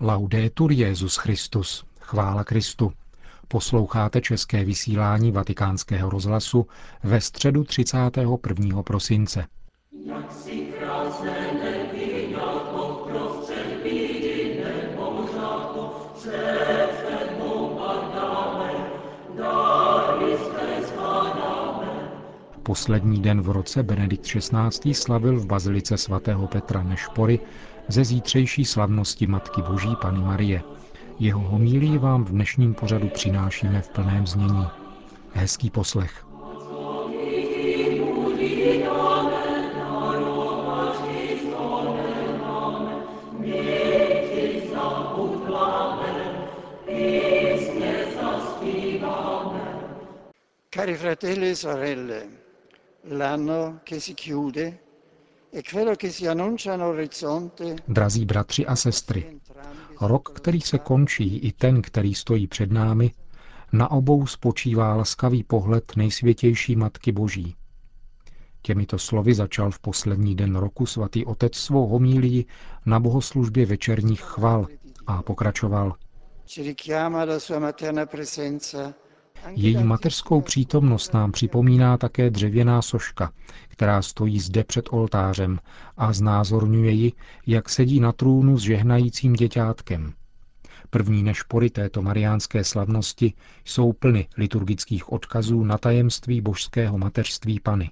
Laudetur Jezus Christus. Chvála Kristu. Posloucháte české vysílání Vatikánského rozhlasu ve středu 31. prosince. Jak Poslední den v roce Benedikt XVI. slavil v bazilice svatého Petra Nešpory ze zítřejší slavnosti Matky Boží Pany Marie. Jeho homílii vám v dnešním pořadu přinášíme v plném znění. Hezký poslech. Cari fratelli e sorelle, l'anno che si chiude e quello che si annuncia all'orizzonte. Drazí bratři a sestry, rok, který se končí, i ten, který stojí před námi, na obou spočívá laskavý pohled nejsvětější Matky Boží. Těmito slovy začal v poslední den roku svatý otec svou homílii na bohoslužbě večerních chval a pokračoval. Ci richiama la sua materna presenza její mateřskou přítomnost nám připomíná také dřevěná soška, která stojí zde před oltářem a znázorňuje ji, jak sedí na trůnu s žehnajícím děťátkem. První nešpory této mariánské slavnosti jsou plny liturgických odkazů na tajemství božského mateřství Pany.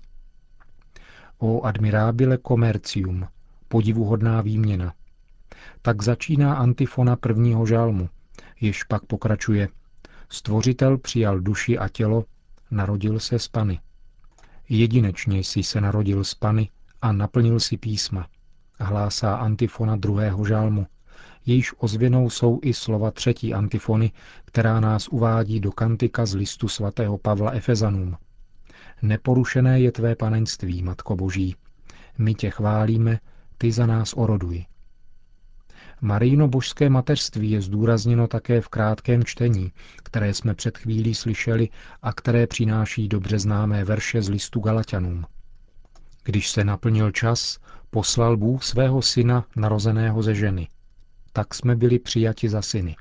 O admirabile commercium, podivuhodná výměna. Tak začíná antifona prvního žalmu, jež pak pokračuje – Stvořitel přijal duši a tělo, narodil se z Pany. Jedinečně jsi se narodil z Pany a naplnil si písma, hlásá antifona druhého žálmu. Jejíž ozvěnou jsou i slova třetí antifony, která nás uvádí do kantika z listu svatého Pavla Efezanům. Neporušené je tvé panenství, Matko Boží. My tě chválíme, ty za nás oroduj. Marijno božské mateřství je zdůrazněno také v krátkém čtení, které jsme před chvílí slyšeli a které přináší dobře známé verše z listu Galatianům. Když se naplnil čas, poslal Bůh svého syna narozeného ze ženy. Tak jsme byli přijati za syny.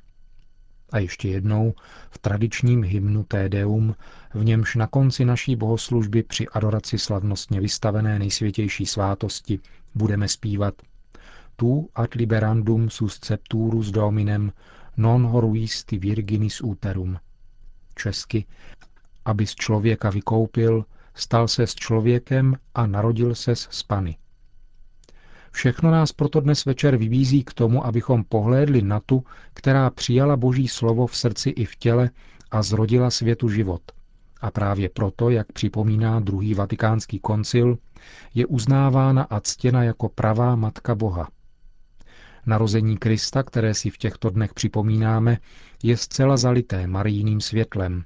A ještě jednou v tradičním hymnu Tédeum, v němž na konci naší bohoslužby při adoraci slavnostně vystavené nejsvětější svátosti budeme zpívat – tu ad liberandum suscepturus dominem non horuisti virginis uterum. Česky, aby z člověka vykoupil, stal se s člověkem a narodil se z Pany. Všechno nás proto dnes večer vybízí k tomu, abychom pohlédli na tu, která přijala Boží slovo v srdci i v těle a zrodila světu život. A právě proto, jak připomíná druhý vatikánský koncil, je uznávána a ctěna jako pravá matka Boha – Narození Krista, které si v těchto dnech připomínáme, je zcela zalité marijným světlem.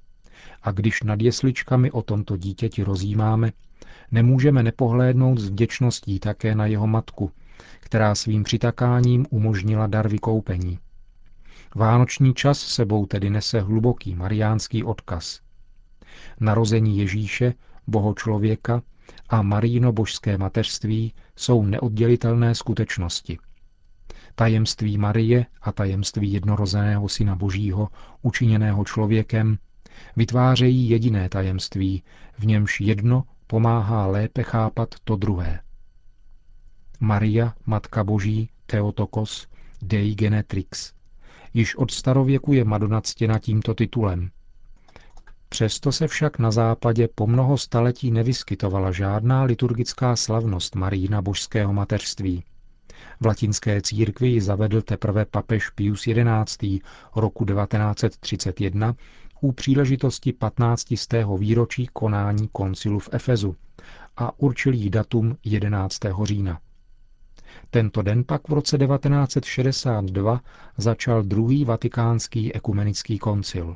A když nad jesličkami o tomto dítěti rozjímáme, nemůžeme nepohlédnout s vděčností také na jeho matku, která svým přitakáním umožnila dar vykoupení. Vánoční čas sebou tedy nese hluboký mariánský odkaz. Narození Ježíše, boho člověka a Maríno božské mateřství jsou neoddělitelné skutečnosti. Tajemství Marie a tajemství jednorozeného Syna Božího, učiněného člověkem, vytvářejí jediné tajemství, v němž jedno pomáhá lépe chápat to druhé. Maria, Matka Boží, Theotokos, Dei Genetrix. Již od starověku je Madonna ctěna tímto titulem. Přesto se však na západě po mnoho staletí nevyskytovala žádná liturgická slavnost Marína božského mateřství – v latinské církvi ji zavedl teprve papež Pius XI. roku 1931 u příležitosti 15. výročí konání koncilu v Efezu a určil jí datum 11. října. Tento den pak v roce 1962 začal druhý vatikánský ekumenický koncil.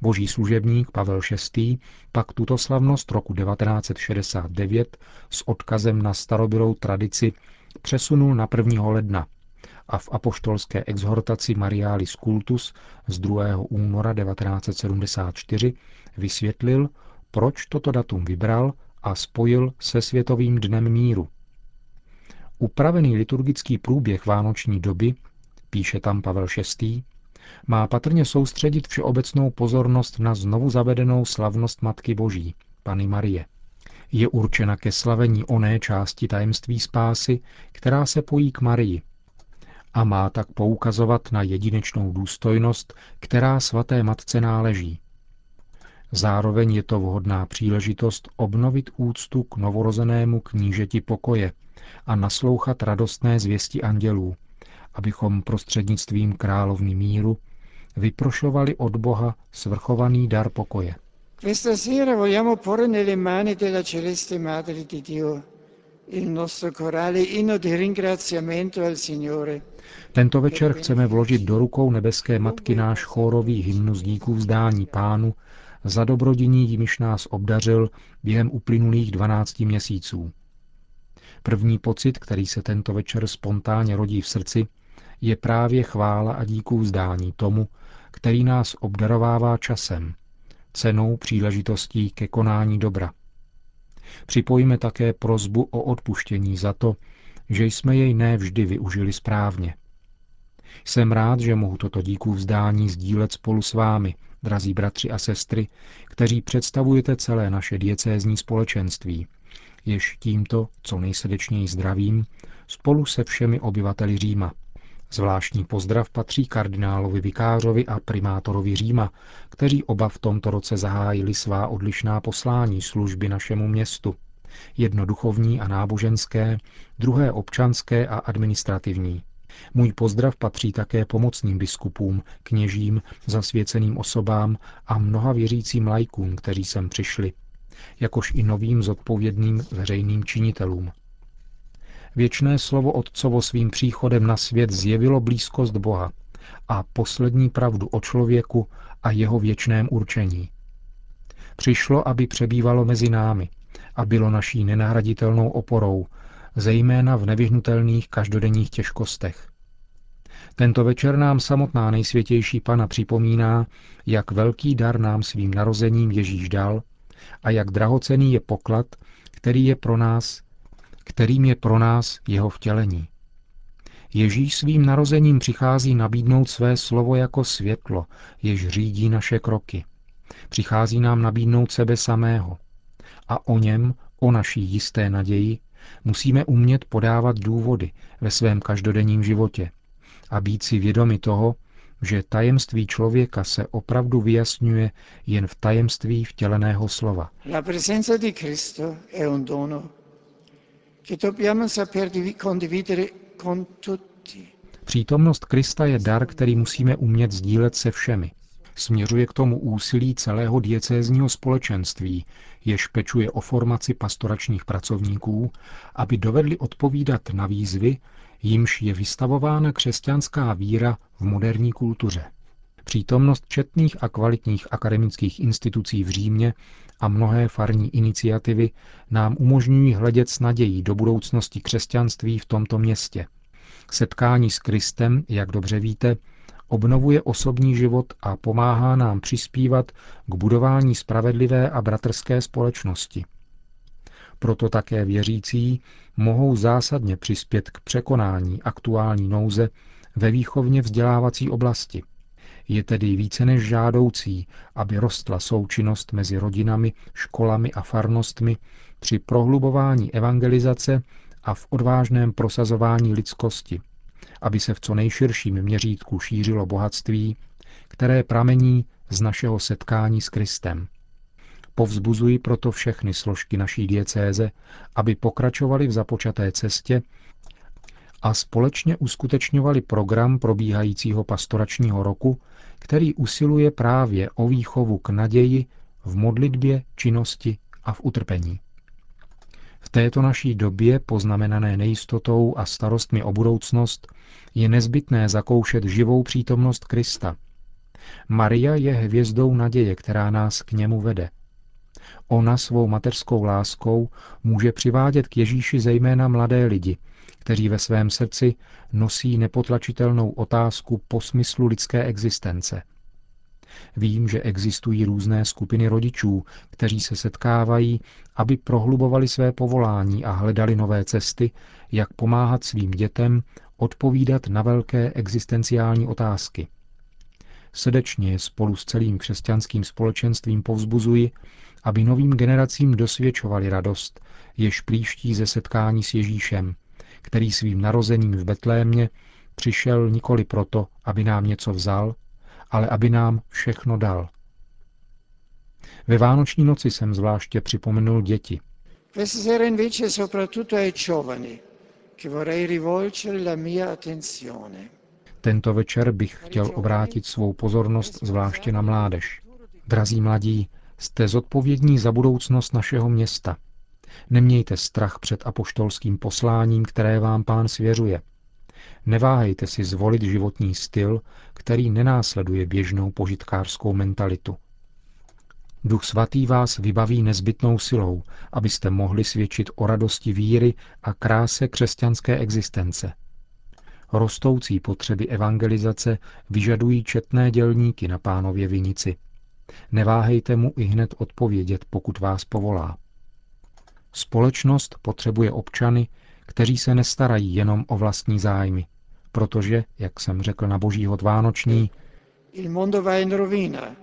Boží služebník Pavel VI. pak tuto slavnost roku 1969 s odkazem na starobylou tradici přesunul na 1. ledna a v apoštolské exhortaci Marialis Cultus z 2. února 1974 vysvětlil, proč toto datum vybral a spojil se Světovým dnem míru. Upravený liturgický průběh vánoční doby píše tam Pavel VI., má patrně soustředit všeobecnou pozornost na znovu zavedenou slavnost Matky Boží, Pany Marie. Je určena ke slavení oné části tajemství spásy, která se pojí k Marii, a má tak poukazovat na jedinečnou důstojnost, která svaté matce náleží. Zároveň je to vhodná příležitost obnovit úctu k novorozenému knížeti pokoje a naslouchat radostné zvěsti andělů, abychom prostřednictvím královny míru vyprošovali od Boha svrchovaný dar pokoje. Questa sera vogliamo porre nelle mani della celeste Madre di Dio il nostro corale inno di ringraziamento al Signore. Tento večer chceme vložit do rukou nebeské matky náš chórový hymnus díků vzdání pánu za dobrodiní, jimiž nás obdařil během uplynulých 12 měsíců. První pocit, který se tento večer spontánně rodí v srdci, je právě chvála a díků vzdání tomu, který nás obdarovává časem, cenou příležitostí ke konání dobra. Připojíme také prozbu o odpuštění za to, že jsme jej ne vždy využili správně. Jsem rád, že mohu toto díků vzdání sdílet spolu s vámi, drazí bratři a sestry, kteří představujete celé naše diecézní společenství, jež tímto, co nejsrdečněji zdravím, spolu se všemi obyvateli Říma. Zvláštní pozdrav patří kardinálovi vikářovi a primátorovi Říma, kteří oba v tomto roce zahájili svá odlišná poslání služby našemu městu. Jedno duchovní a náboženské, druhé občanské a administrativní. Můj pozdrav patří také pomocným biskupům, kněžím, zasvěceným osobám a mnoha věřícím lajkům, kteří sem přišli, jakož i novým zodpovědným veřejným činitelům. Věčné slovo Otcovo svým příchodem na svět zjevilo blízkost Boha a poslední pravdu o člověku a jeho věčném určení. Přišlo, aby přebývalo mezi námi a bylo naší nenahraditelnou oporou, zejména v nevyhnutelných každodenních těžkostech. Tento večer nám samotná nejsvětější Pana připomíná, jak velký dar nám svým narozením Ježíš dal a jak drahocený je poklad, který je pro nás, kterým je pro nás jeho vtělení. Ježíš svým narozením přichází nabídnout své slovo jako světlo, jež řídí naše kroky. Přichází nám nabídnout sebe samého. A o něm, o naší jisté naději, musíme umět podávat důvody ve svém každodenním životě a být si vědomi toho, že tajemství člověka se opravdu vyjasňuje jen v tajemství vtěleného slova. La presenza di Cristo è un dono Přítomnost Krista je dar, který musíme umět sdílet se všemi. Směřuje k tomu úsilí celého diecézního společenství, jež pečuje o formaci pastoračních pracovníků, aby dovedli odpovídat na výzvy, jimž je vystavována křesťanská víra v moderní kultuře. Přítomnost četných a kvalitních akademických institucí v Římě a mnohé farní iniciativy nám umožňují hledět s nadějí do budoucnosti křesťanství v tomto městě. Setkání s Kristem, jak dobře víte, obnovuje osobní život a pomáhá nám přispívat k budování spravedlivé a bratrské společnosti. Proto také věřící mohou zásadně přispět k překonání aktuální nouze ve výchovně vzdělávací oblasti. Je tedy více než žádoucí, aby rostla součinnost mezi rodinami, školami a farnostmi při prohlubování evangelizace a v odvážném prosazování lidskosti, aby se v co nejširším měřítku šířilo bohatství, které pramení z našeho setkání s Kristem. Povzbuzuji proto všechny složky naší diecéze, aby pokračovali v započaté cestě a společně uskutečňovali program probíhajícího pastoračního roku, který usiluje právě o výchovu k naději v modlitbě, činnosti a v utrpení. V této naší době, poznamenané nejistotou a starostmi o budoucnost, je nezbytné zakoušet živou přítomnost Krista. Maria je hvězdou naděje, která nás k němu vede. Ona svou mateřskou láskou může přivádět k Ježíši zejména mladé lidi, kteří ve svém srdci nosí nepotlačitelnou otázku po smyslu lidské existence. Vím, že existují různé skupiny rodičů, kteří se setkávají, aby prohlubovali své povolání a hledali nové cesty, jak pomáhat svým dětem odpovídat na velké existenciální otázky. Srdečně spolu s celým křesťanským společenstvím povzbuzuji, aby novým generacím dosvědčovali radost, jež plíští ze setkání s Ježíšem, který svým narozením v Betlémě přišel nikoli proto, aby nám něco vzal, ale aby nám všechno dal. Ve Vánoční noci jsem zvláště připomenul děti. Questa sera invece soprattutto ai giovani, che vorrei rivolgere la mia attenzione. Tento večer bych chtěl obrátit svou pozornost zvláště na mládež. Drazí mladí, jste zodpovědní za budoucnost našeho města. Nemějte strach před apoštolským posláním, které vám pán svěřuje. Neváhejte si zvolit životní styl, který nenásleduje běžnou požitkářskou mentalitu. Duch svatý vás vybaví nezbytnou silou, abyste mohli svědčit o radosti víry a kráse křesťanské existence. Rostoucí potřeby evangelizace vyžadují četné dělníky na pánově vinici. Neváhejte mu i hned odpovědět, pokud vás povolá. Společnost potřebuje občany, kteří se nestarají jenom o vlastní zájmy, protože, jak jsem řekl na boží hod Vánoční, Il mondo va in rovina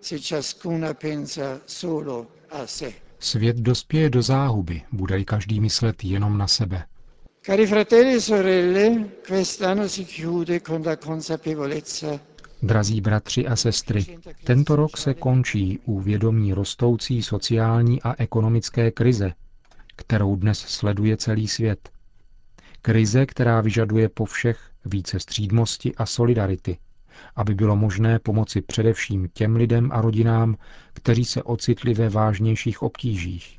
se ciascuna pensa solo a sé. Svět dospěje do záhuby, bude každý myslet jenom na sebe. Cari fratelli e sorelle, quest'anno si chiude con la consapevolezza Drazí bratři a sestry, tento rok se končí u vědomí rostoucí sociální a ekonomické krize, kterou dnes sleduje celý svět. Krize, která vyžaduje po všech více střídmosti a solidarity, aby bylo možné pomoci především těm lidem a rodinám, kteří se ocitli ve vážnějších obtížích.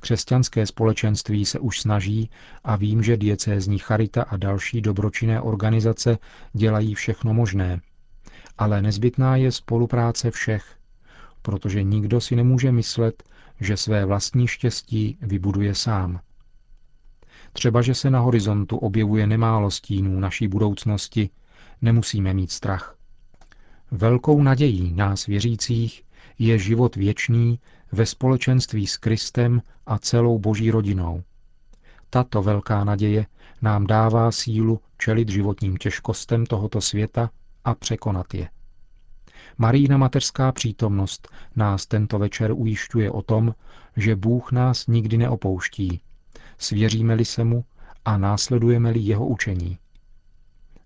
Křesťanské společenství se už snaží a vím, že diecézní charita a další dobročinné organizace dělají všechno možné. Ale nezbytná je spolupráce všech, protože nikdo si nemůže myslet, že své vlastní štěstí vybuduje sám. Třeba, že se na horizontu objevuje nemálo stínů naší budoucnosti, nemusíme mít strach. Velkou nadějí nás věřících je život věčný ve společenství s Kristem a celou boží rodinou. Tato velká naděje nám dává sílu čelit životním těžkostem tohoto světa a překonat je. Marína mateřská přítomnost nás tento večer ujišťuje o tom, že Bůh nás nikdy neopouští, svěříme-li se mu a následujeme-li jeho učení.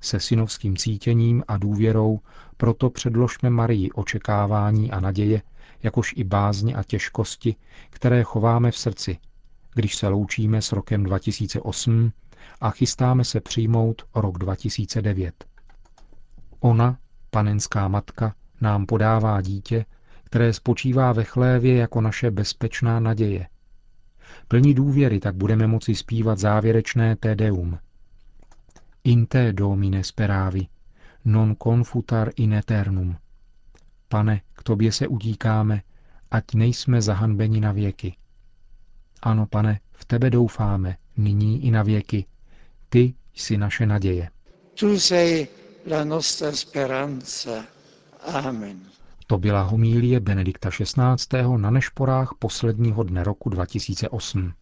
Se synovským cítěním a důvěrou proto předložme Marii očekávání a naděje, jakož i bázně a těžkosti, které chováme v srdci, když se loučíme s rokem 2008 a chystáme se přijmout rok 2009. Ona, panenská matka, nám podává dítě, které spočívá ve chlévě jako naše bezpečná naděje. Plní důvěry tak budeme moci zpívat závěrečné Tedeum. In te domine speravi, non confutar in eternum. Pane, k tobě se utíkáme, ať nejsme zahanbeni na věky. Ano, pane, v tebe doufáme, nyní i na věky. Ty jsi naše naděje. Tu sei la nostra speranza. Amen. To byla homílie Benedikta XVI. na nešporách posledního dne roku 2008.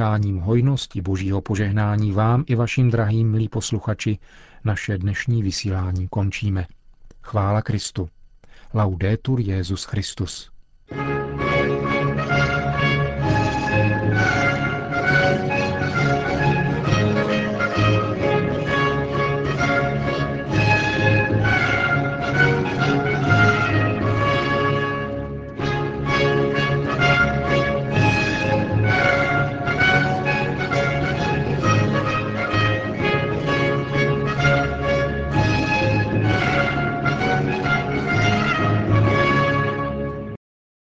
přáním hojnosti božího požehnání vám i vašim drahým milí posluchači naše dnešní vysílání končíme. Chvála Kristu. Laudetur Jezus Christus.